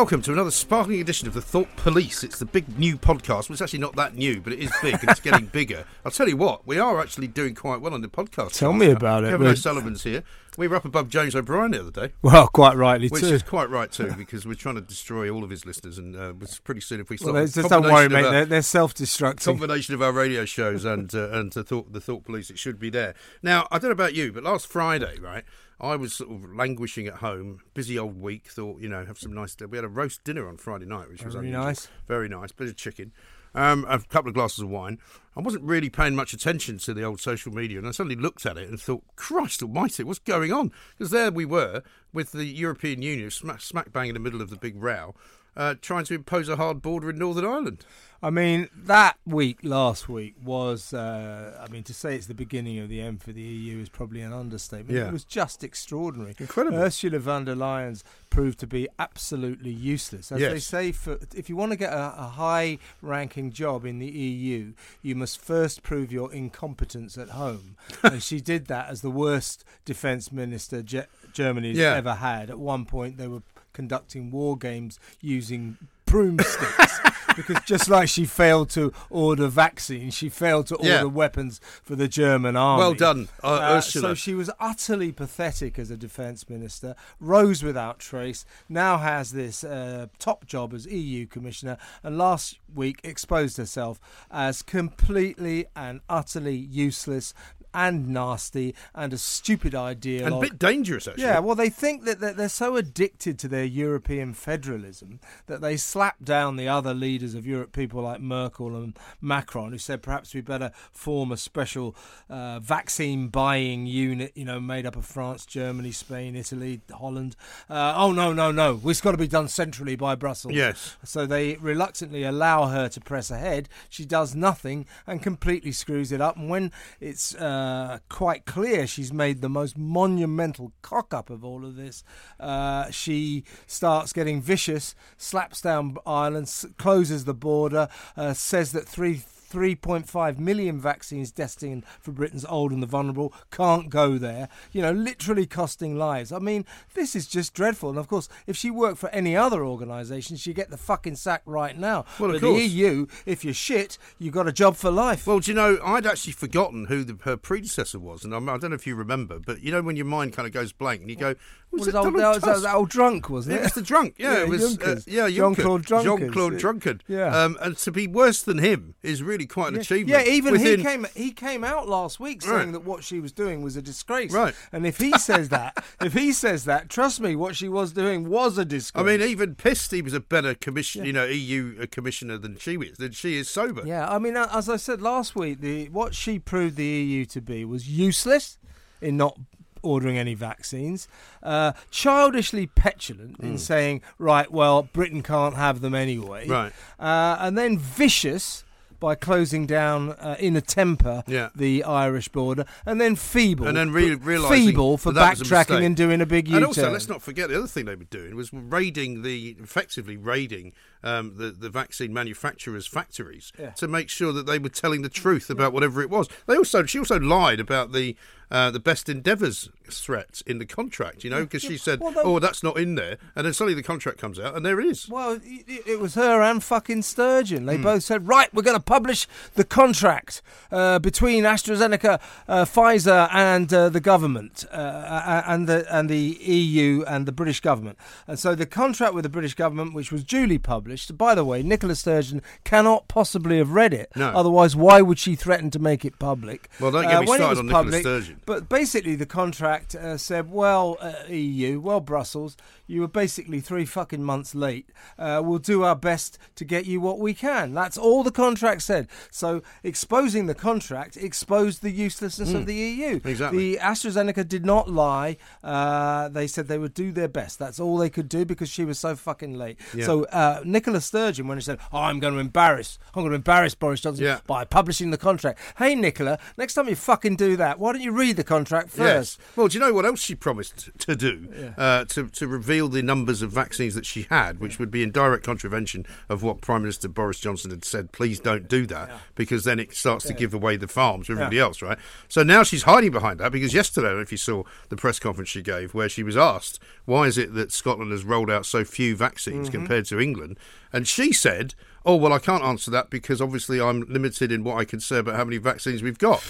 Welcome to another sparkling edition of the Thought Police. It's the big new podcast. Well, it's actually not that new, but it is big and it's getting bigger. I'll tell you what, we are actually doing quite well on the podcast. Tell me about it. Kevin We're- O'Sullivan's here. We were up above James O'Brien the other day, Well, quite rightly which too. is quite right too, because we're trying to destroy all of his listeners, and uh, it's pretty soon if we Well, stop. there's- just don't worry, mate. our- They're, they're self-destructing. combination of our radio shows and uh, and the thought the thought police it should be there now i don't know about you but last friday right i was sort of languishing at home busy old week thought you know have some nice we had a roast dinner on friday night which was Very unusual. nice. very nice bit of chicken um, a couple of glasses of wine. I wasn't really paying much attention to the old social media, and I suddenly looked at it and thought, "Christ Almighty, what's going on?" Because there we were with the European Union smack, smack bang in the middle of the big row, uh, trying to impose a hard border in Northern Ireland. I mean, that week, last week, was, uh, I mean, to say it's the beginning of the end for the EU is probably an understatement. Yeah. It was just extraordinary. Incredible. Ursula von der Leyen's proved to be absolutely useless. As Yes. they say, for, if you want to get a, a high ranking job in the EU, you must first prove your incompetence at home. and she did that as the worst defence minister Ge- Germany's Yeah. ever had. At one point, they were conducting war games using broomsticks. because just like she failed to order vaccines, she failed to order Yeah. weapons for the German army. Well done, uh, Uh, Ursula. So she was utterly pathetic as a defence minister, rose without trace, now has this uh, top job as EU commissioner, and last week exposed herself as completely and utterly useless and nasty and a stupid idea. and a bit dangerous actually. Yeah, well, they think that that they're so addicted to their European federalism that they slap down the other leaders of Europe, people like Merkel and Macron, who said perhaps we better form a special uh, vaccine buying unit, you know, made up of France, Germany, Spain, Italy, Holland. Uh, oh, no, no, no. It's got to be done centrally by Brussels. Yes. So they reluctantly allow her to press ahead. She does nothing and completely screws it up. And when it's uh, quite clear she's made the most monumental cock up of all of this, uh, she starts getting vicious, slaps down Ireland, s- closes the border, uh, says that three. 3.5 million vaccines destined for Britain's old and the vulnerable can't go there. You know, literally costing lives. I mean, this is just dreadful. And of course, if she worked for any other organisation, she'd get the fucking sack right now. Well, of course. the EU, if you're shit, you've got a job for life. Well, do you know, I'd actually forgotten who the, her predecessor was, and I'm, I don't know if you remember, but you know when your mind kind of goes blank and you go, "Was was it old, that, was, that Tusk?" was that old drunk, wasn't It it? was the drunk, yeah. Yeah, it was, uh, yeah, Jean-Claude Drunkard. Jean-Claude Drunkard. Yeah. Um, and to be worse than him is really quite an Yeah, achievement. Yeah, even Within- he came. He came out last week saying Right. that what she was doing was a disgrace. Right. And if he says that, if he says that, trust me, what she was doing was a disgrace. I mean, even pissed, he was a better commission, you know, EU uh, commissioner than she is. Than she is sober. Yeah, I mean, uh, as I said last week, the what she proved the EU to be was useless in not ordering any vaccines, uh, childishly petulant in saying, right, well, Britain can't have them anyway, Right. uh, and then vicious. By closing down uh, in a temper Yeah. the Irish border, and then feeble, And then re- feeble for that that was a backtracking and doing a big U-turn. And also, let's not forget the other thing they were doing was raiding the, effectively raiding um, the the vaccine manufacturers' factories Yeah. to make sure that they were telling the truth about whatever it was. They also she also lied about the uh, the best endeavours threat in the contract. You know, because she said, Well, though- "Oh, that's not in there," and then suddenly the contract comes out, and there it is. Well, it, it was her and fucking Sturgeon. They both said, right, we're going to publish the contract uh, between AstraZeneca, uh, Pfizer, and uh, the government, uh, uh, and the and the EU and the British government. And so the contract with the British government, which was duly published. By the way, Nicola Sturgeon cannot possibly have read it. No. Otherwise, why would she threaten to make it public? Well, don't get me started on Nicola Sturgeon. But basically, the contract uh, said, well, uh, EU, well, Brussels, you were basically three fucking months late. Uh, we'll do our best to get you what we can. That's all the contract said. So exposing the contract exposed the uselessness of the EU. Hmm. Exactly. The AstraZeneca did not lie. Uh, they said they would do their best. That's all they could do because she was so fucking late. Yeah. So uh, Nicola Sturgeon, when he said, oh, I'm going to embarrass, I'm going to embarrass Boris Johnson Yeah. by publishing the contract. Hey, Nicola, next time you fucking do that, why don't you read the contract first. Yes. Well, do you know what else she promised to do? Uh, to, to reveal the numbers of vaccines that she had, which would be in direct contravention of what Prime Minister Boris Johnson had said. Please don't do that because then it starts to give away the farms to everybody else, right? So now she's hiding behind that because yesterday, I don't know if you saw the press conference she gave, where she was asked, why is it that Scotland has rolled out so few vaccines Mm-hmm. compared to England? And she said, oh, well, I can't answer that because obviously I'm limited in what I can say about how many vaccines we've got.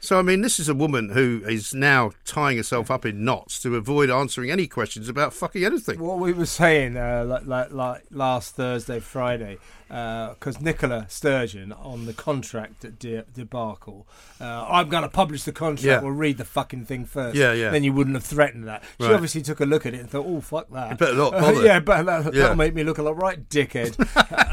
So, I mean, this is a woman who is now tying herself up in knots to avoid answering any questions about fucking anything. What we were saying uh, like, like, like last Thursday, Friday, because Nicola Sturgeon on the contract at de- debacle, uh, I'm going to publish the contract. Yeah. We'll read the fucking thing first. Yeah, yeah. Then you wouldn't have threatened that. She Right. obviously took a look at it and thought, oh fuck that. You better not Uh, yeah, but that, Yeah. that'll make me look a lot right, dickhead.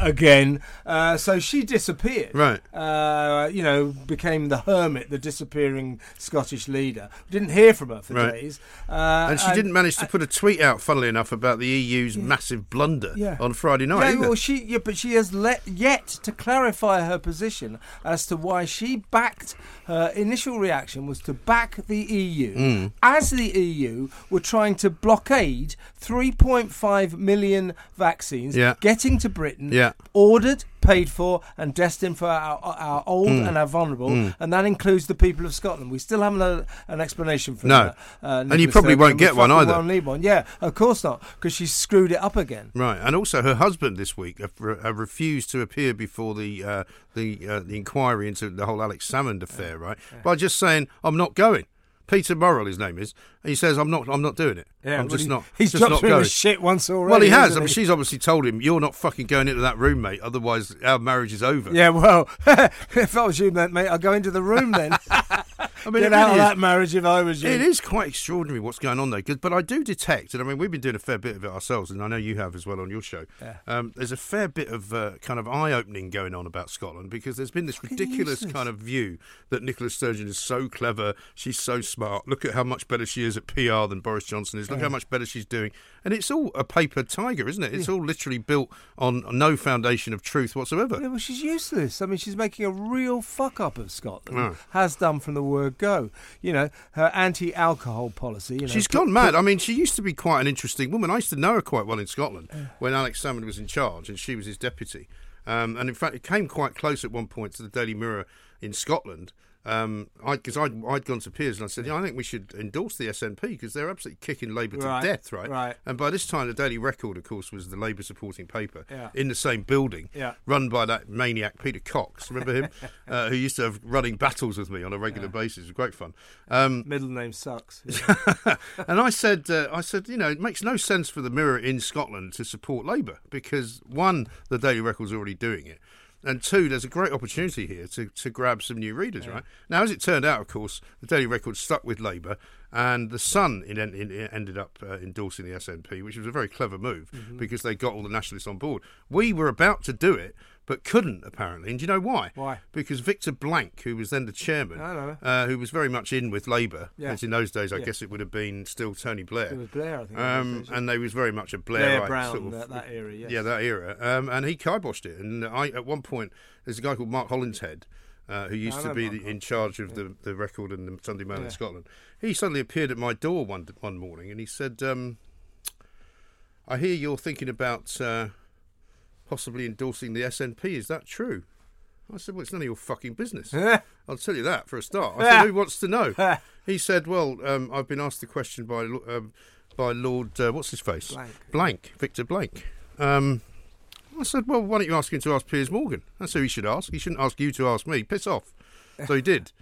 again, uh, so she disappeared. Right. Uh, you know, became the hermit, the disappearing Scottish leader. We didn't hear from her for Right. days. Uh, And she didn't manage to put a tweet out, funnily enough, about the EU's massive blunder Yeah. on Friday night. Yeah, well, she yeah, but she has let, yet to clarify her position as to why she backed. Her initial reaction was to back the EU Hmm. as the EU were trying to blockade 3.5 million vaccines Yeah. getting to Britain, Yeah. ordered, paid for, and destined for our, our old Hmm. and our vulnerable, and that includes the people of Scotland. We still haven't had an explanation for No. that. uh, And you probably won't get one either. won't need one. Yeah, of course not, because she's screwed it up again. Right, and also her husband this week have, refused to appear before the uh, the uh, the inquiry into the whole Alex Salmond affair, right? By just saying I'm not going. Peter Murrell, his name is, and he says I'm not. I'm not doing it. Yeah, I'm well, just he- not. He's just dropped not going. shit once already. well, he has. I mean, he? she's obviously told him you're not fucking going into that room, mate. Otherwise, our marriage is over. Yeah, well, if I was you, mate, I'd go into the room then. I mean, Get out of really that marriage if I was you. It is quite extraordinary what's going on there, but I do detect, and I mean, we've been doing a fair bit of it ourselves, and I know you have as well on your show. Yeah. Um, there's a fair bit of uh, kind of eye opening going on about Scotland because there's been this ridiculous useless. kind of view that Nicola Sturgeon is so clever, she's so smart. Look at how much better she is at PR than Boris Johnson is. Look how much better she's doing, and it's all a paper tiger, isn't it? It's all literally built on no foundation of truth whatsoever. Yeah, well, she's useless. I mean, she's making a real fuck up of Scotland. Yeah. Has done from the word go. You know, her anti-alcohol policy. You know, She's gone mad. I mean, she used to be quite an interesting woman. I used to know her quite well in Scotland when Alex Salmond was in charge and she was his deputy. Um, and in fact, it came quite close at one point to the Daily Mirror in Scotland. Um, because I'd, I'd gone to Piers and I said, yeah, I think we should endorse the SNP because they're absolutely kicking Labour to Right, death, right? right. And by this time, the Daily Record, of course, was the Labour supporting paper Yeah. in the same building, Yeah. run by that maniac Peter Cox. Remember him? uh, who used to have running battles with me on a regular basis. It was great fun. Um, Middle name sucks. and I said, uh, I said, you know, it makes no sense for the Mirror in Scotland to support Labour because one, the Daily Record's already doing it, and two, there's a great opportunity here to, to grab some new readers, right? Now, as it turned out, of course, the Daily Record stuck with Labour, and the Sun in, in, in- ended up uh, endorsing the SNP, which was a very clever move because they got all the nationalists on board. We were about to do it. But couldn't apparently, and do you know why? Why? Because Victor Blank, who was then the chairman, I know. uh, who was very much in with Labour, Yeah. as in those days, I Yeah. guess it would have been still Tony Blair. It was Blair, I think. Um, was. and they was very much a Blair Blairite Brown, sort of that, that era, yes. yeah that era. Um, and he kiboshed it. And I at one point there's a guy called Mark Hollinshead. Uh, who used to be the, in charge of the, the record and the Sunday Mail Yeah. in Scotland? He suddenly appeared at my door one one morning and he said, um, "I hear you're thinking about uh, possibly endorsing the SNP. Is that true?" I said, "Well, it's none of your fucking business." I'll tell you that for a start. I said, "Who wants to know?" he said, "Well, um, I've been asked the question by um, by Lord uh, what's his face Blank. Blank Victor Blank." Um, I said, "Well, why don't you ask him to ask Piers Morgan? That's who he should ask. He shouldn't ask you to ask me. Piss off." So he did.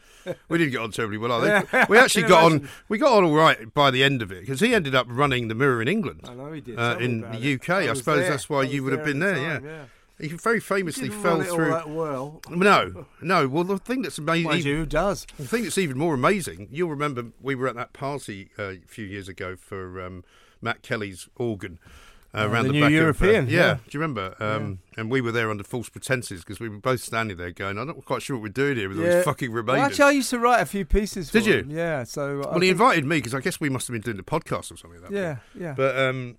We didn't get on terribly well. I think. We actually got on. We got on all right by the end of it because he ended up running the Mirror in England. I know he did. uh, in the. UK. I was suppose there. that's why you would have been there, the yeah. time, He very famously Didn't fell run it all through. that well. No, no. Well, the thing that's amazing. Mind you, who does? The thing that's even more amazing, you'll remember we were at that party uh, a few years ago for um, Matt Kelly's organ uh, around the the, new back European, Of, uh, yeah. yeah. do you remember? Um, And we were there under false pretenses because we were both standing there going, "I'm not quite sure what we're doing here with all these fucking Well, remainders." actually, I used to write a few pieces. For Did you? him. Yeah. So. I well, he think- invited me because I guess we must have been doing the podcast or something. At that Yeah. point. Yeah. But um,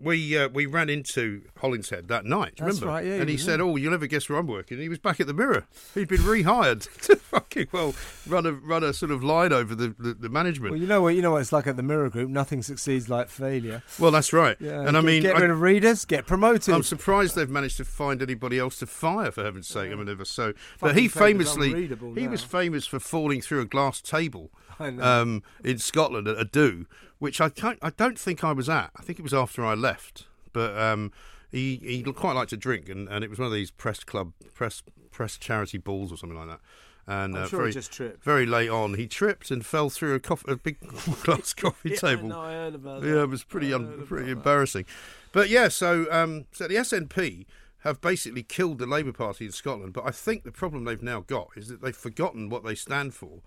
we uh, we ran into Hollinshead that night. That's remember? right, yeah, and he yeah. said, "Oh, you'll never guess where I'm working." And he was back at the Mirror. He'd been rehired to fucking well run a run a sort of line over the, the, the management. Well, you know what you know what it's like at the Mirror Group. Nothing succeeds like failure. Well, that's right. Yeah, and I mean, get I- rid of readers, get promoted. I'm surprised they've managed to find anybody else to fire for heaven's sake. I mean, ever so. But he famously he was famous for falling through a glass table I. um, in Scotland at a do, which I can't, I don't think I was at. I think it was after I left. But um, he he quite liked to drink, and, and it was one of these press club press press charity balls or something like that. And I'm uh, sure very he just tripped. very late on, he tripped and fell through a, coff- a big glass coffee Yeah, table. no, I heard about Yeah, that. it was pretty un- pretty about that. embarrassing. But yeah, so um, so the SNP have basically killed the Labour Party in Scotland. But I think the problem they've now got is that they've forgotten what they stand for.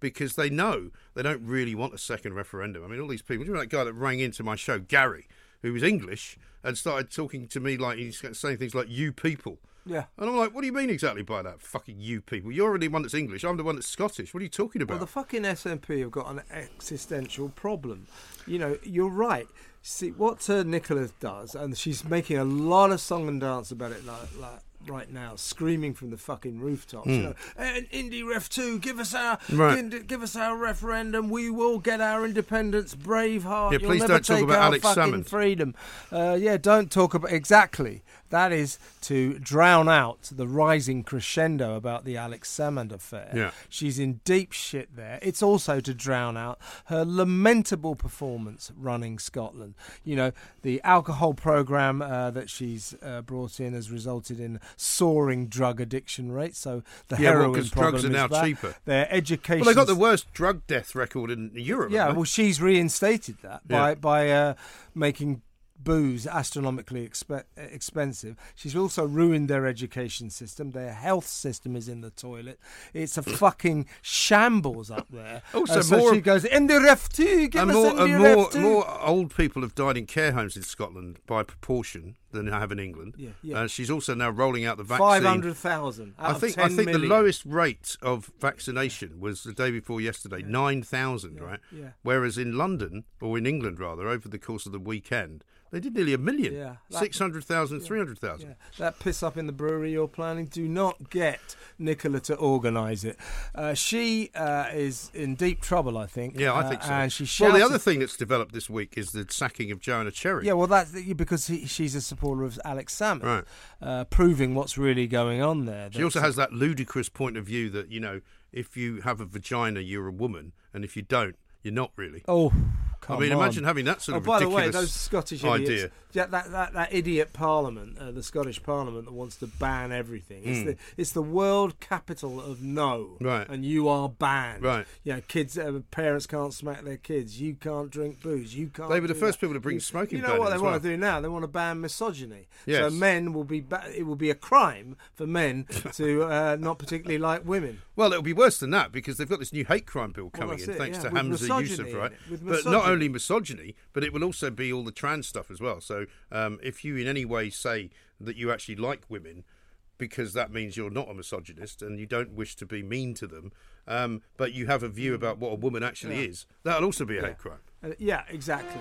Because they know they don't really want a second referendum. I mean, all these people. Do you remember that guy that rang into my show, Gary, who was English and started talking to me like he's saying things like "you people," Yeah. and I'm like, "What do you mean exactly by that? Fucking you people! You're the one that's English. I'm the one that's Scottish. What are you talking about?" Well, the fucking SNP have got an existential problem. You know, you're right. See what uh, Nicola does, and she's making a lot of song and dance about it, like, like right now, screaming from the fucking rooftops. You know, and Indie Ref Two, give us our. Right. give, us our referendum. We will get our independence. Braveheart. Yeah, You'll please never don't talk about Alex Salmond. freedom. Uh, yeah, don't talk about exactly. That is to drown out the rising crescendo about the Alex Salmond affair. Yeah. She's in deep shit there. It's also to drown out her lamentable performance running Scotland. You know, the alcohol program uh, that she's uh, brought in has resulted in soaring drug addiction rates. So the Yeah, well, problem drugs are now cheaper. Their education. well, they got the worst drug death record in Europe. Yeah, well, she's reinstated that by Yeah. by uh, making booze astronomically expe- expensive. She's also ruined their education system. Their health system is in the toilet. It's a fucking shambles up there. Also, Uh, so more- she goes in the ref too. Give and us more, and more, more old people have died in care homes in Scotland by proportion than I have in England. Yeah, yeah. Uh, she's also now rolling out the vaccine. Five hundred thousand. I think I think the lowest rate of vaccination was the day before yesterday, nine thousand, right? yeah. Whereas in London or in England rather, over the course of the weekend, they did nearly a million. Yeah, that- Six hundred thousand, three hundred thousand. Yeah, that piss up in the brewery you're planning. Do not get Nicola to organise it. Uh, she uh, is in deep trouble, I think. Yeah, I uh, think so. And she well, the other thing that's developed this week is the sacking of Joanna Cherry. Yeah, well, that's because he, she's a of Alex Salmond, Right. uh, proving what's really going on there. She also has that ludicrous point of view that you know, if you have a vagina, you're a woman, and if you don't, you're not really. Oh, come I mean, on. imagine having that sort Oh, of by the way, those Scottish idea. idiots, yeah, that, that, that idiot Parliament, uh, the Scottish Parliament that wants to ban everything. It's, the, it's the world capital of no. Right. And you are banned. Right. Yeah, kids, uh, parents can't smack their kids. You can't drink booze. You can't. They were the first that. people to bring You- smoking You know what they want well. to do now? They want to ban misogyny. Yes. So men will be. Ba- it will be a crime for men to uh, not particularly like women. Well, it'll be worse than that because they've got this new hate crime bill coming that's in, it, thanks yeah, to with Humza Yousaf, right? But not. Only misogyny, but it will also be all the trans stuff as well. So um, if you in any way say that you actually like women, because that means you're not a misogynist and you don't wish to be mean to them, um, but you have a view about what a woman actually Yeah. is, that'll also be a hate crime. Uh, yeah, exactly.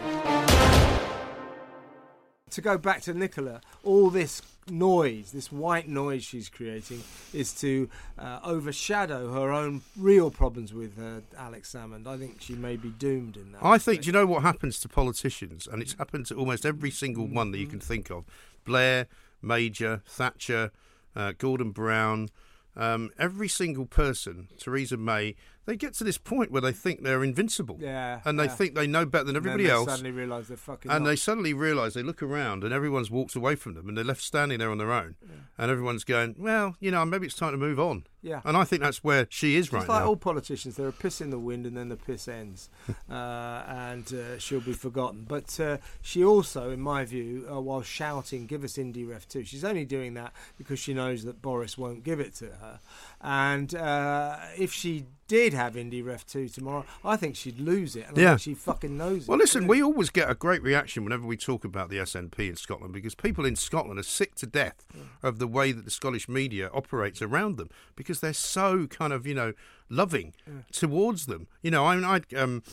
To go back to Nicola, all this noise, this white noise she's creating, is to uh, overshadow her own real problems with uh, Alex Salmond. I think she may be doomed in that. I think, do you know what happens to politicians? And it's happened to almost every single one that you can think of Blair, Major, Thatcher, uh, Gordon Brown, um, every single person, Theresa May, they get to this point where they think they're invincible. Yeah, And they yeah. think they know better than And everybody they else. suddenly realise they're fucking. And not. they suddenly realise they look around and everyone's walked away from them and they're left standing there on their own. And everyone's going, well, you know, maybe it's time to move on. Yeah. And I think that's where she is right Just like now. all politicians, they're a piss in the wind and then the piss ends, uh, and uh, she'll be forgotten. But uh, she also, in my view, uh, while shouting, "Give us Indie Ref 2, she's only doing that because she knows that Boris won't give it to her. And uh, if she did have Indie Ref 2 tomorrow, I think she'd lose it. And I Yeah. think she fucking knows Well, it. Well, listen, we always get a great reaction whenever we talk about the SNP in Scotland because people in Scotland are sick to death of the way that the Scottish media operates around them because they're so kind of, you know, loving towards them. You know, I mean, I um,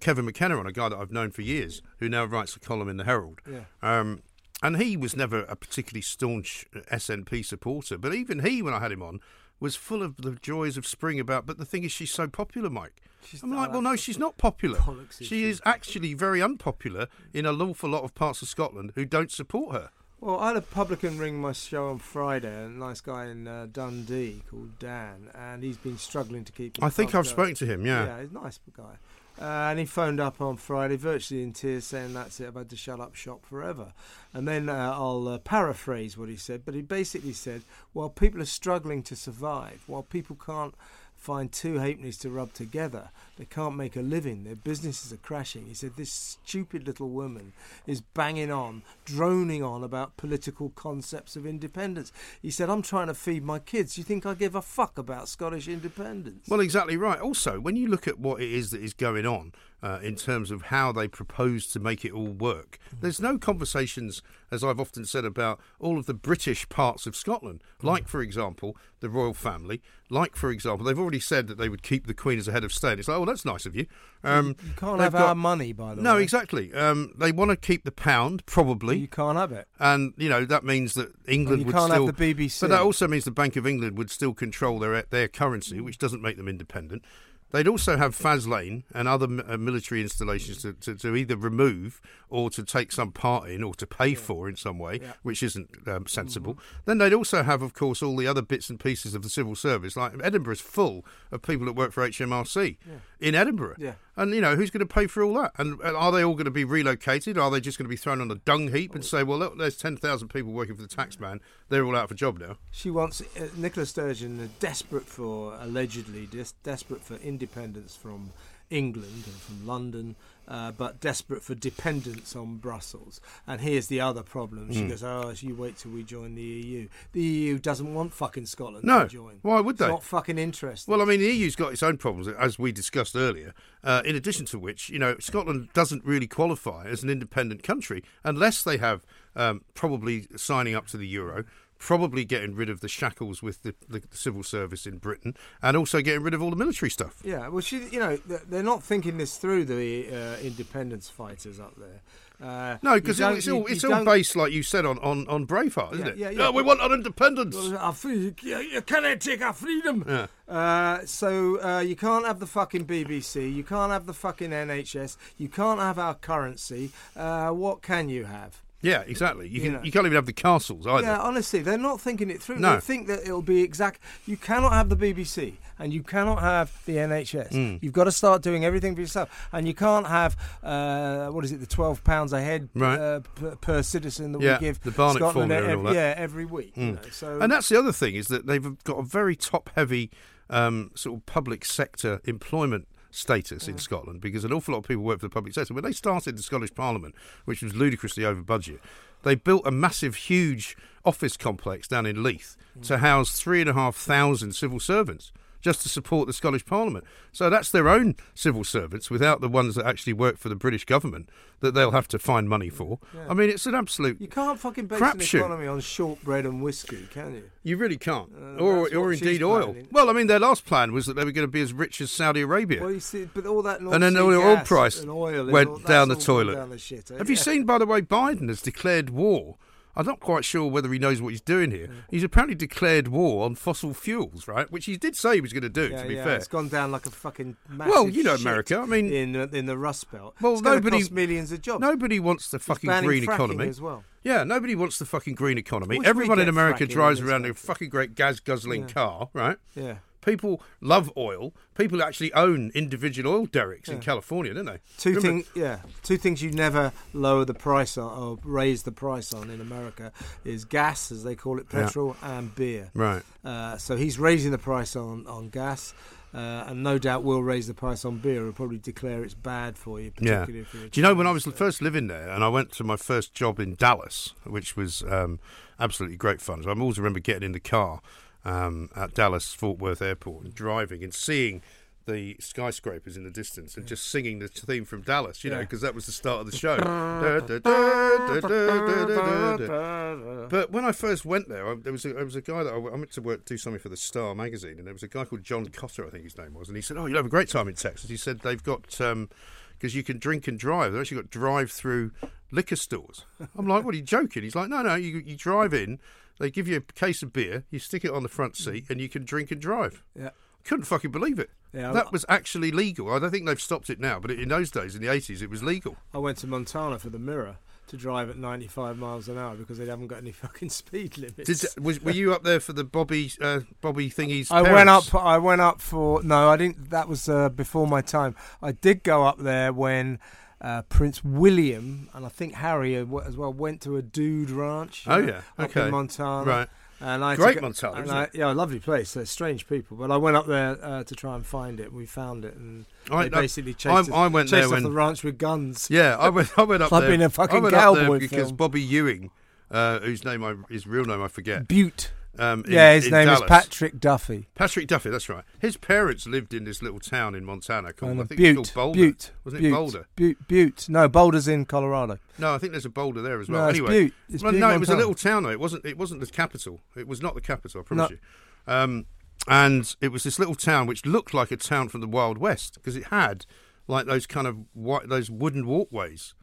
Kevin McKenna on, a guy that I've known for years, who now writes a column in the Herald. Yeah. Um, and he was never a particularly staunch SNP supporter, but even he, when I had him on, was full of the joys of spring about. But the thing is, she's so popular, Mike. She's- I'm like, well, no, she's not popular. She is actually very unpopular in an awful lot of parts of Scotland who don't support her. Well, I had a publican ring my show on Friday, a nice guy in uh, Dundee called Dan, and he's been struggling to keep. I think I've going. spoken to him. Yeah. Yeah, he's a nice guy. Uh, and he phoned up on Friday, virtually in tears, saying, That's it, I've had to shut up shop forever. And then uh, I'll uh, paraphrase what he said, but he basically said, While people are struggling to survive, while people can't find two halfpennies to rub together, they can't make a living, their businesses are crashing. He said, This stupid little woman is banging on, droning on about political concepts of independence. He said, I'm trying to feed my kids. You think I give a fuck about Scottish independence? Well, exactly right. Also, when you look at what it is that is going on uh, in terms of how they propose to make it all work, there's no conversations, as I've often said, about all of the British parts of Scotland. Like, for example, the royal family. Like, for example, they've already said that they would keep the Queen as a head of state. It's like, oh, that's nice of you. Um, you can't they've got- our money, by the no, way. No, exactly. Um, they want to keep the pound, probably. You can't have it. and you know that means that England you would can't still. have the BBC. But that also means the Bank of England would still control their their currency, which doesn't make them independent. They'd also have Faslane and other uh, military installations to, to, to either remove or to take some part in or to pay for in some way, Yeah. Mm-hmm. which isn't um, sensible. Then they'd also have, of course, all the other bits and pieces of the civil service. Like Edinburgh's full of people that work for HMRC in Edinburgh. Yeah. And, you know, who's going to pay for all that? And, and are they all going to be relocated? Are they just going to be thrown on a dung heap and say, well, look, there's 10,000 people working for the tax man. They're all out of a job now. She wants uh, Nicola Sturgeon, uh, desperate for allegedly des- desperate for independence from England and from London, uh, but desperate for dependence on Brussels. And here's the other problem: she Hmm. goes, "Oh, you wait till we join the EU. The EU doesn't want fucking Scotland No. to join. Why would It's they? not fucking interested." Well, I mean, the EU's got its own problems, as we discussed earlier. Uh, in addition to which, you know, Scotland doesn't really qualify as an independent country unless they have um, probably signing up to the euro, probably getting rid of the shackles with the, the civil service in Britain, and also getting rid of all the military stuff. Yeah, well, she, you know, they're not thinking this through. The uh, independence fighters up there. Uh, No, because it's all you it's all based, like you said, on, on, on Braveheart, isn't Yeah, it? yeah, yeah. we want our independence. Well, our free, you, you cannot take our freedom. Yeah. Uh, so uh, you can't have the fucking BBC. You can't have the fucking NHS. You can't have our currency. Uh, what can you have? Yeah, exactly. You You can know. you can't even have the castles either. Yeah, honestly, they're not thinking it through. No. They think that it'll be exact. You cannot have the BBC and you cannot have the NHS. Mm. You've got to start doing everything for yourself, and you can't have uh, what is it, the twelve pounds a head Right. uh, per, per citizen that Yeah, we give the Barnett Scotland formula and every, all that. yeah every week. You Mm. know, so And that's the other thing is that they've got a very top-heavy um, sort of public sector employment status in Scotland because an awful lot of people work for the public sector. When they started the Scottish Parliament, which was ludicrously over budget, they built a massive, huge office complex down in Leith to mm. house three and a half thousand civil servants. Just to support the Scottish Parliament. So that's their own civil servants without the ones that actually work for the British government that they'll have to find money for. Yeah. I mean, it's an absolute. You can't fucking base an economy on shortbread and whiskey, can you? You really can't. Uh, or or indeed oil. planning. Well, I mean, their last plan was that they were going to be as rich as Saudi Arabia. Well, you see, but all that And then the oil price oil went all- down the toilet. Down the shitter. Have you seen, by the way, Biden has declared war? I'm not quite sure whether he knows what he's doing here. Mm. He's apparently declared war on fossil fuels, right? Which he did say he was going to do, Yeah, to be yeah, fair. it's gone down like a fucking massive Well, you know America, I mean- in in the Rust Belt. Well, it's nobody- millions of jobs. Nobody wants the fucking green economy. as well. Yeah, nobody wants the fucking green economy. Everyone in America drives around in a fucking great gas guzzling Yeah. car, right? Yeah. People love oil. People actually own individual oil derricks in California, don't they? Two things, yeah. Two things you never lower the price on or raise the price on in America is gas, as they call it, Yeah. petrol, and beer. Right. Uh, so he's raising the price on on gas, uh, and no doubt will raise the price on beer. He'll probably declare it's bad for you, Yeah. if you're. Do you know when I was first living there, and I went to my first job in Dallas, which was um, absolutely great fun. So I always remember getting in the car um, at Dallas Fort Worth Airport and driving and seeing the skyscrapers in the distance and just singing the theme from Dallas, you yeah. know, because that was the start of the show. but when I first went there, I, there was a, there was a guy that I, I, went to work do something for the Star magazine, and there was a guy called John Cotter, I think his name was, and he said, "Oh, you'll have a great time in Texas." He said they've got. Um, because you can drink and drive. They've actually got drive-through liquor stores. I'm like, what are you joking? He's like, no, no, you, you drive in, they give you a case of beer, you stick it on the front seat, and you can drink and drive. Yeah. Couldn't fucking believe it. Yeah, that was actually legal. I don't think they've stopped it now, but in those days, in the 80s, it was legal. I went to Montana for the Mirror to drive at 95 miles an hour because they haven't got any fucking speed limits. Did, was, were you up there for the Bobby uh, Bobby thingies? I went up. I went up for no. I didn't. That was uh, before my time. I did go up there when uh, Prince William and I think Harry as well went to a dude ranch. Oh, know, yeah. up Okay. in Montana. Right. And I Great Montana, isn't I- it? Yeah, a lovely place. They're strange people, but I went up there uh, to try and find it. We found it, and I- they I- basically I- chased, us, I went chased there off when- the ranch with guns. Yeah, I went. I went up Like there. being a fucking I went up there because film. Bobby Ewing, uh, whose name I, his real name I forget. Butte. Um, in- yeah, his name Dallas. is Patrick Duffy. Patrick Duffy. That's right. His parents lived in this little town in Montana called And I think Butte. called Boulder. Butte. Wasn't Butte. it Boulder? Butte. Butte. No, Boulder's in Colorado. No, I think there's a Boulder there as well. No, anyway, Butte. It's well, Butte, no, it was a little town though. It wasn't. It wasn't the capital. It was not the capital. I promise No. you. Um, and it was this little town which looked like a town from the Wild West because it had like those kind of white, those wooden walkways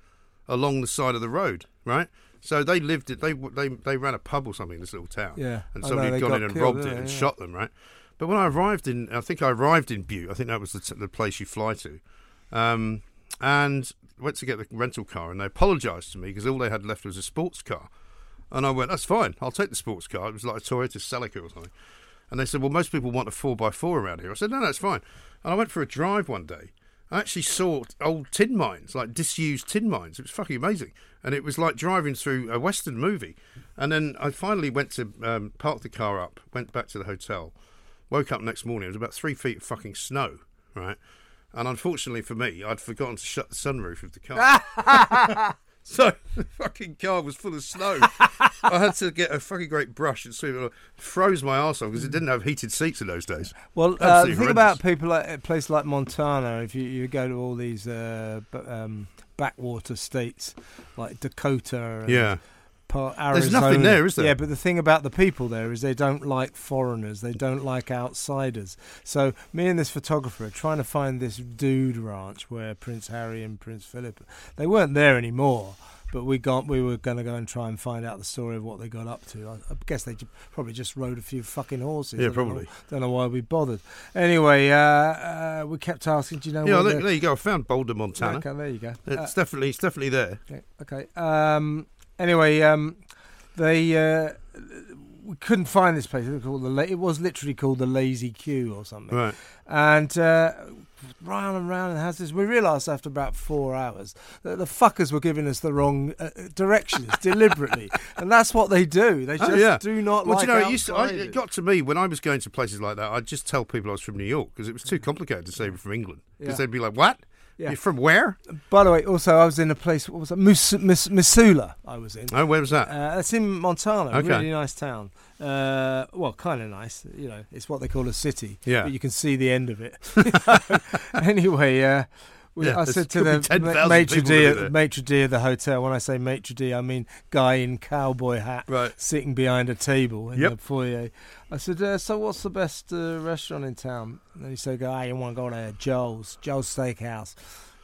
along the side of the road, right? So they lived it. They they they ran a pub or something in this little town. Yeah, and somebody had gone got in and killed, robbed it and? Yeah. shot them, right? But when I arrived in, I think I arrived in Butte. I think that was the, t- the place you fly to, um, and went to get the rental car, and they apologised to me because all they had left was a sports car, and I went, "That's fine, I'll take the sports car." It was like a Toyota Celica or something, and they said, "Well, most people want a four x four around here." I said, "No, no, it's fine." And I went for a drive one day. I actually saw old tin mines, like disused tin mines. It was fucking amazing, and it was like driving through a western movie. And then I finally went to um, park the car up, went back to the hotel, woke up next morning. It was about three feet of fucking snow, right? And unfortunately for me, I'd forgotten to shut the sunroof of the car. so the fucking car was full of snow. I had to get a fucking great brush and sweep it. off. Froze my arse off because it didn't have heated seats in those days. Well, uh, the thing about people like a place like Montana, if you, you go to all these uh, b- um, backwater states like Dakota, and Yeah. part There's nothing there, is there? Yeah, but the thing about the people there is they don't like foreigners, they don't like outsiders. So me and this photographer are trying to find this dude ranch where Prince Harry and Prince Philip. They weren't there anymore. But we got we were going to go and try and find out the story of what they got up to. I, I guess they probably just rode a few fucking horses. Yeah, don't know- probably. Don't know why we bothered. Anyway, uh, uh, we kept asking. Do you know? Yeah, look, there you go. I found Boulder, Montana. Okay, there you go. Uh, It's definitely, it's definitely there. okay. okay. Um, anyway, um, they uh, we couldn't find this place. It was, called the La- it was literally called the Lazy Q or something. Right. And uh, round and round and houses. We realised after about four hours that the fuckers were giving us the wrong uh, directions deliberately, and that's what they do. They Oh, just yeah. do not Well, like do you know, it, used to, I, it got to me when I was going to places like that. I'd just tell people I was from New York because it was too complicated to say we're from England. Because Yeah. they'd be like, "What? Yeah. You're from where? By the way, also I was in a place. What was it? Mus- Mis- Missoula. I was in. Oh, where was that? Uh, it's in Montana. Okay. Really nice town. Uh, well, kind of nice. You know, it's what they call a city. Yeah. But you can see the end of it. anyway, uh, we, Yeah, I said to could be the 10,000 ma- maitre d' at, maitre d' of the hotel. When I say maitre d', I mean guy in cowboy hat, Right. sitting behind a table in Yep. the foyer. I said, uh, "So, what's the best uh, restaurant in town?" And he said, "Ah, you want to go to Joe's, Joe's Steakhouse."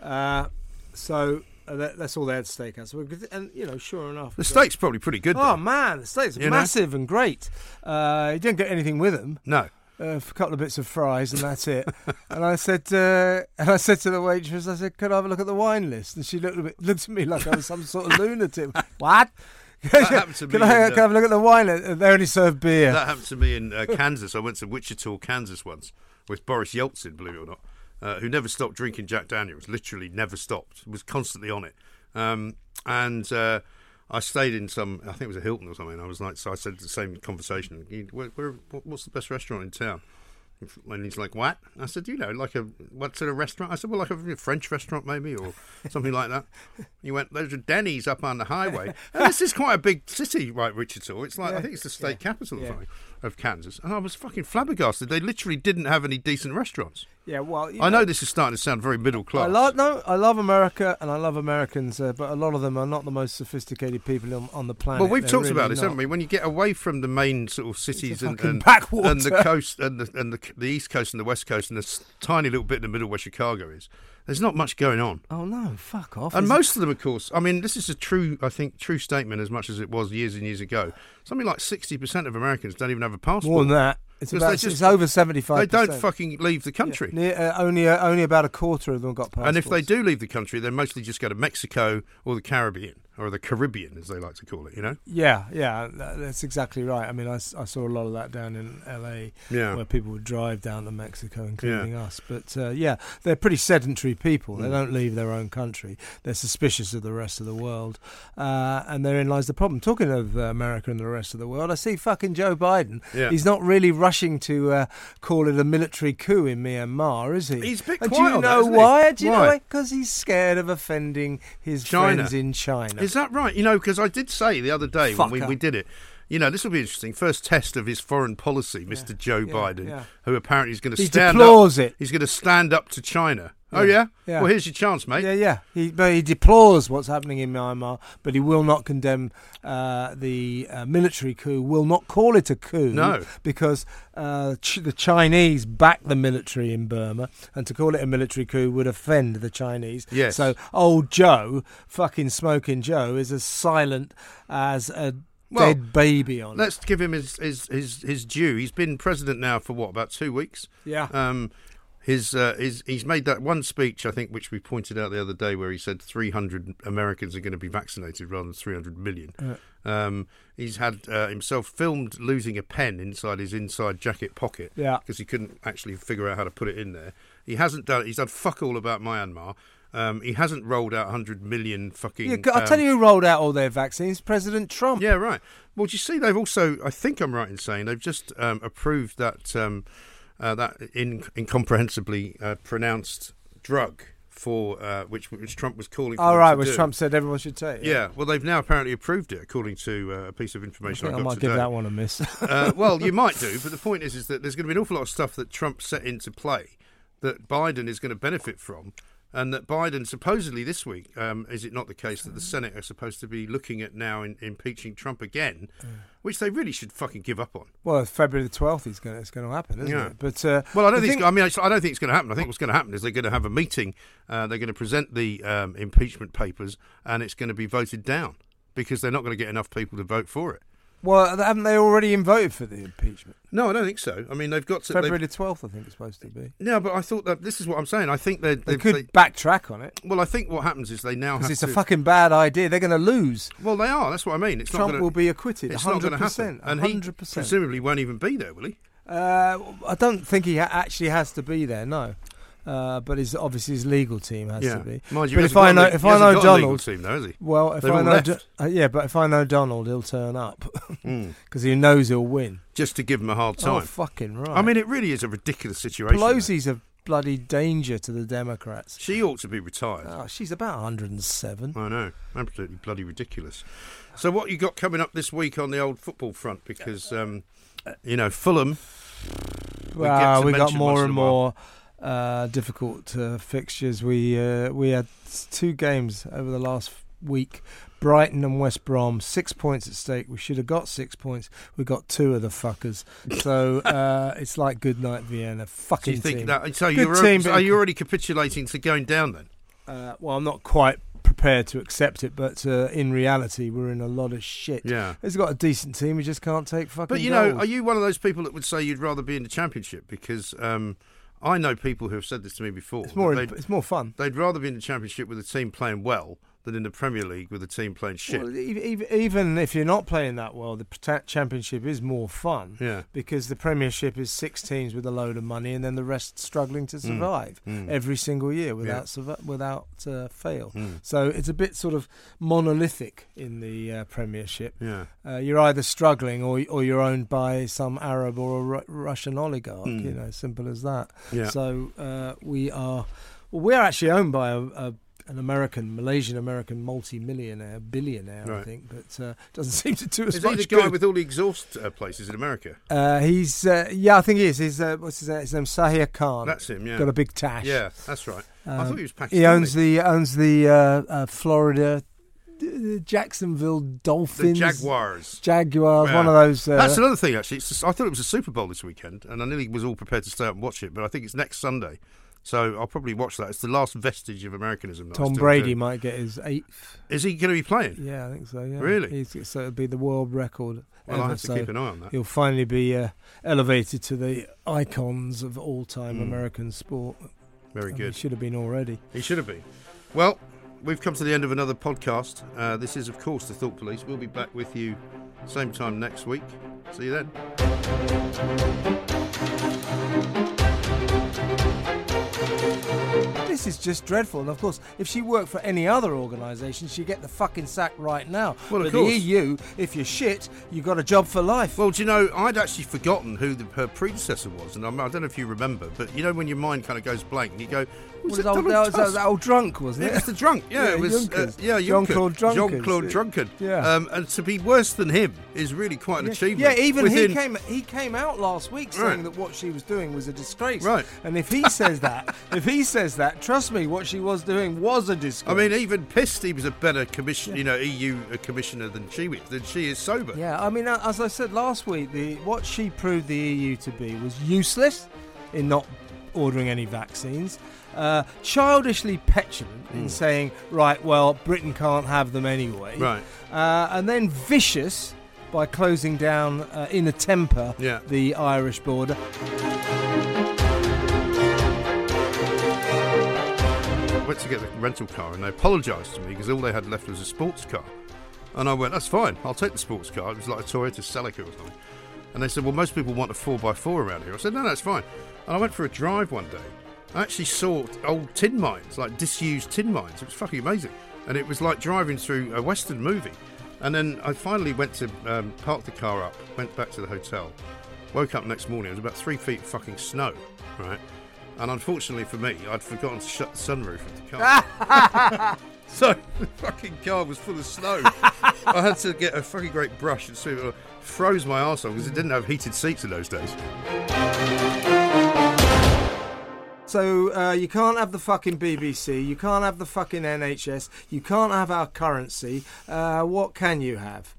Uh, so. Uh, that, that's all they had steakhouse, and you know, sure enough, The steak's probably pretty good. Oh though. man, the steaks You know? massive and great. Uh, you didn't get anything with them. No. Uh, a couple of bits of fries and that's it. and I said, uh, and I said to the waitress, I said, "Could I have a look at the wine list?" And she looked at me, looked at me like I was some sort of lunatic. what? happened to Can I, in, can I have a look at the wine list? They only serve beer. That happened to me in uh, Kansas. I went to Wichita, Kansas once with Boris Yeltsin, believe it or not, uh, who never stopped drinking Jack Daniels. Literally never stopped. Was constantly on it. Um, and uh, I stayed in some. I think it was a Hilton or something. I was like, so I said the same conversation. Where, where, what's the best restaurant in town? And he's like, "What?" I said, "You know, like a what sort of restaurant?" I said, "Well, like a French restaurant, maybe, or something like that." He went, "Those are Denny's up on the highway." And this is quite a big city, right, Wichita? It's like I think it's the state capital or yeah. something of Kansas, and I was fucking flabbergasted. They literally didn't have any decent restaurants. yeah, well, I know this is starting to sound very middle class. I love no, I love America and I love Americans, uh, but a lot of them are not the most sophisticated people on, on the planet. well, we've They're talked really about this, not. haven't we? When you get away from the main sort of cities and, and, and the coast and the and the, the east coast and the west coast and this tiny little bit in the middle where Chicago is, There's not much going on. Oh no, fuck off. And most of them, of course, I mean, this is a true, I think, true statement as much as it was years and years ago. Something like 60% of Americans don't even have a passport. more than that. It's about just- it's over seventy five. They don't fucking leave the country. Near, uh, only uh, only about a quarter of them got passports. And if they do leave the country, they mostly just go to Mexico or the Caribbean, or the Caribbean, as they like to call it, you know? yeah, yeah, that's exactly right. I mean, I saw a lot of that down in L.A. Yeah. where people would drive down to Mexico, including us. But uh, yeah, they're pretty sedentary people. They Mm. don't leave their own country. They're suspicious of the rest of the world, uh, and therein lies the problem. Talking of uh, America and the rest of the world, I see fucking Joe Biden. Yeah. He's not really rushing to uh, call it a military coup in Myanmar, is he? He's a bit And do you that, know he? why? Do you know Why? why? Because he's scared of offending his China. friends in China. Is that right? You know, because I did say the other day when we, we did it, you know, this will be interesting. First test of his foreign policy, Mr. Joe yeah, Biden, yeah. who apparently is going to He stand up. it. He's going to stand up to China. Oh Yeah, yeah? Well, here's your chance, mate. Yeah, yeah. He, but he deplores what's happening in Myanmar, but he will not condemn uh, the uh, military coup. Will not call it a coup. No. because uh, ch- the Chinese back the military in Burma, and to call it a military coup would offend the Chinese. Yes. So old Joe, fucking smoking Joe, is as silent as a Well, dead baby on. Let's give him his, his, his, his due. He's been president now for what, about two weeks? Yeah. Um, his, uh, his, he's made that one speech, I think, which we pointed out the other day, where he said 300 Americans are going to be vaccinated rather than 300 million. Um, he's had uh, himself filmed losing a pen inside his inside jacket pocket Yeah. because he couldn't actually figure out how to put it in there. He hasn't done. He's done fuck all about Myanmar. Um, he hasn't rolled out 100 million fucking. Yeah, I'll tell um, you who rolled out all their vaccines President Trump. yeah, right. Well, do you see? They've also, I think I'm right in saying, they've just um, approved that um, uh, that in, incomprehensibly uh, pronounced drug for uh, which which Trump was calling. For All right, which do. Trump said everyone should take. Yeah, well, they've now apparently approved it, according to uh, a piece of information I, I got might today. give that one a miss. uh, well, you might do, but the point is, is that there's going to be an awful lot of stuff that Trump set into play that Biden is going to benefit from, and that Biden supposedly this week, um, is it not the case that the Senate are supposed to be looking at now in, impeaching Trump again, which they really should fucking give up on. Well, February the twelfth is going. It's going to happen, isn't Yeah. it? But uh, Well, I don't think. thing- It's, I mean, I I don't think it's going to happen. I think what's going to happen is they're going to have a meeting. Uh, they're going to present the um, impeachment papers, and it's going to be voted down because they're not going to get enough people to vote for it. Well, haven't they already voted for the impeachment? No, I don't think so. I mean, they've got to. February the twelfth, I think it's supposed to be. No, but I thought that this is what I'm saying. I think they They could they- backtrack on it well, I think what happens is they now because it's to. a fucking bad idea. They're going to lose. well, they are. That's what I mean. It's not Trump gonna, will be acquitted. It's not going to happen, and hundred percent. presumably won't even be there, will he? Uh, I don't think he ha- actually has to be there. No. Uh, but his obviously his legal team has yeah. to be. Mind you, But if I know if I know got a legal Donald, team, though, well, if They've I know. Do- uh, yeah, but if I know Donald, he'll turn up Mm. because he knows he'll win. Just to give him a hard Oh, time. fucking right. I mean, it really is a ridiculous situation. though. Pelosi's a bloody danger to the Democrats. She ought to be retired. Oh, she's about 107. I know, absolutely bloody ridiculous. So, what you got coming up this week on the old football front? Because um, you know, Fulham. we get Well, to we got more and more. while. Uh, difficult uh, fixtures. We uh, we had two games over the last week. Brighton and West Brom, six points at stake. We should have got six points. We got two of the fuckers. So uh, it's like good night Vienna. Fucking you think team. that? So Good you're team, so are you already capitulating to going down then? Uh, well, I'm not quite prepared to accept it, but uh, in reality, we're in a lot of shit. Yeah. He's got a decent team. We just can't take fucking. But you know, are you one of those people that would say you'd rather be in the championship? Because um, I know people who have said this to me before. It's more, it's more fun. they'd rather be in the championship with a team playing well than in the Premier League with a team playing shit. Well, even if you're not playing that well, the championship is more fun yeah. because the Premiership is six teams with a load of money, and then the rest struggling to survive Mm. every single year without survi- without uh, fail. Mm. So it's a bit sort of monolithic in the uh, Premiership. Yeah. Uh, you're either struggling or or you're owned by some Arab or a Ru- Russian oligarch. Mm. You know, simple as that. Yeah. So uh, we are. Well, we're actually owned by a, a an American, Malaysian American multi-millionaire, billionaire, I think, but uh, doesn't seem to do us Is he much the guy good. with all the exhaust uh, places in America? uh, he's uh, yeah, I think he is. He's uh, what's his name? His name's Sahir Khan. That's him. Yeah. Got a big tash. yeah, that's right. I thought he was Pakistani. He owns the owns the uh, uh, Florida uh, Jacksonville The Dolphins. Jaguars. Jaguars. Yeah. One of those. Uh, That's another thing, actually. It's just- I thought it was a Super Bowl this weekend, and I nearly was all prepared to stay up and watch it, but I think it's next Sunday. So I'll probably watch that. It's the last vestige of Americanism. Tom Brady do. might get his eighth. Is he going to be playing? Yeah, I think so. Yeah, Really? He's, so it'll be the world record. Well, ever, I have to so keep an eye on that. He'll finally be uh, elevated to the icons of all-time Mm. American sport. Very good. He should have been already. He should have been. Well, we've come to the end of another podcast. Uh, this is, of course, the Thought Police. We'll be back with you same time next week. See you then. This is just dreadful. And of course, if she worked for any other organisation, she'd get the fucking sack right now. Well, of but course. the EU, if you're shit, you've got a job for life. Well, do you know, I'd actually forgotten who the, her predecessor was, and I'm, I don't know if you remember, but you know when your mind kind of goes blank and you go, was was it it old, that, was, that old drunk, wasn't Yeah, it? it's the drunk. Yeah, Yeah, it was. Uh, yeah, Jean-Claude Drunkard. Jean-Claude Drunkard. Yeah. Um, and to be worse than him is really quite an Yeah. achievement. Yeah, even Within- he came he came out last week saying Right. that what she was doing was a disgrace. Right. And if he says that, if he says that, trust me, what she was doing was a disgrace. I mean, even pissed, he was a better commission, you know, EU commissioner than she is. Than she is sober. yeah, I mean, as I said last week, the what she proved the EU to be was useless in not ordering any vaccines. Uh, childishly petulant in saying, right, well, Britain can't have them anyway. Right. Uh, and then vicious by closing down uh, in a temper Yeah. the Irish border. Went to get the rental car and they apologised to me because all they had left was a sports car. And I went, that's fine, I'll take the sports car. It was like a Toyota Celica or something. And they said, well, most people want a 4x4 around here. I said, no, it's fine. And I went for a drive one day. I actually saw old tin mines, like disused tin mines. It was fucking amazing. And it was like driving through a Western movie. And then I finally went to um, park the car up, went back to the hotel, woke up next morning, it was about three feet of fucking snow, right? And unfortunately for me, I'd forgotten to shut the sunroof of the car. so the fucking car was full of snow. I had to get a fucking great brush and sweep it. Froze my arse off because it didn't have heated seats in those days. So uh, you can't have the fucking BBC, you can't have the fucking NHS, you can't have our currency. Uh, what can you have?